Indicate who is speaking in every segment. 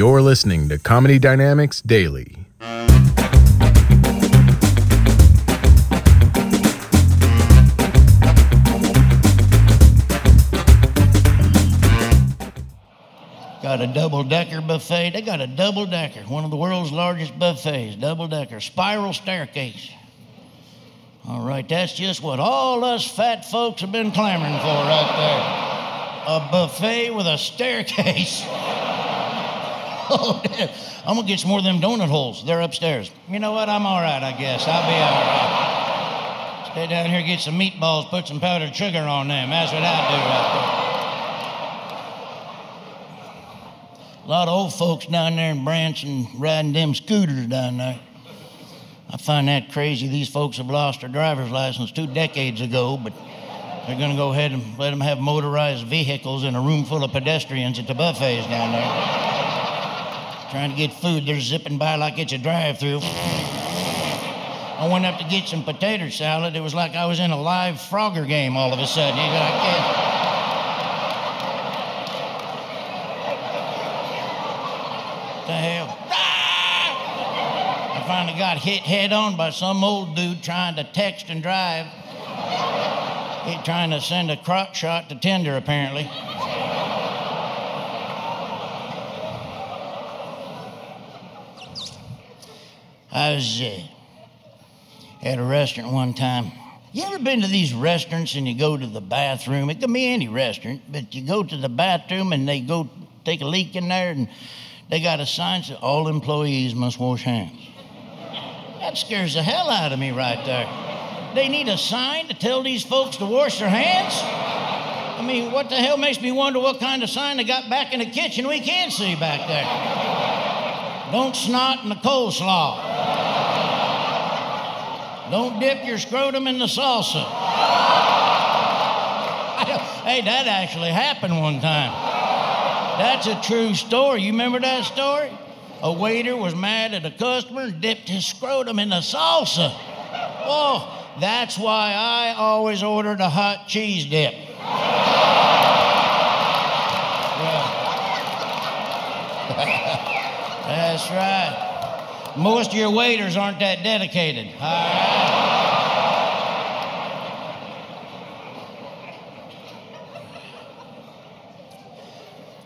Speaker 1: You're listening to Comedy Dynamics Daily.
Speaker 2: Got a double decker buffet. They got a double decker, one of the world's largest buffets, double decker, spiral staircase. All right, that's just what all us fat folks have been clamoring for right there. A buffet with a staircase. I'm gonna get some more of them donut holes. They're upstairs. You know what? I'm all right, I guess. I'll be all right. Stay down here, get some meatballs, put some powdered sugar on them. That's what I do right there. A lot of old folks down there in Branson riding them scooters down there. I find that crazy. These folks have lost their driver's license two decades ago, but they're going to go ahead and let them have motorized vehicles in a room full of pedestrians at the buffets down there. Trying to get food, they're zipping by like it's a drive-through. I went up to get some potato salad. It was like I was in a live Frogger game all of a sudden. You know, I can't- the hell? Ah! I finally got hit head on by some old dude trying to text and drive. He trying to send a crotch shot to Tinder, apparently. I was uh, at a restaurant one time. You ever been to these restaurants and you go to the bathroom? It can be any restaurant, but you go to the bathroom and they go take a leak in there and they got a sign that says all employees must wash hands. That scares the hell out of me right there. They need a sign to tell these folks to wash their hands? I mean, what the hell makes me wonder what kind of sign they got back in the kitchen we can't see back there? Don't snot in the coleslaw. Don't dip your scrotum in the salsa. hey, that actually happened one time. That's a true story. You remember that story? A waiter was mad at a customer and dipped his scrotum in the salsa. Oh, that's why I always ordered a hot cheese dip. That's right. Most of your waiters aren't that dedicated.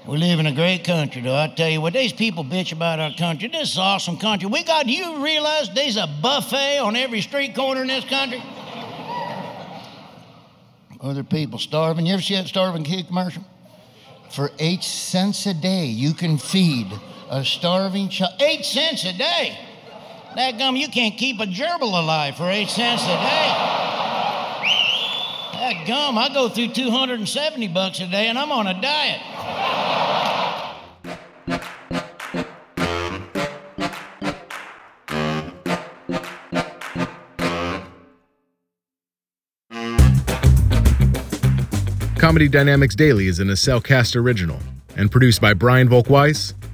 Speaker 2: We live in a great country, though. I tell you what, these people bitch about our country. This is awesome country. We got, you realize there's a buffet on every street corner in this country? Other people starving. You ever see that starving kid commercial? For eight cents a day, you can feed a starving child. Eight cents a day? That gum, you can't keep a gerbil alive for eight cents a day. That gum, I go through 270 bucks a day and I'm on a diet.
Speaker 1: Comedy Dynamics Daily is an Cast original and produced by Brian Volkweiss,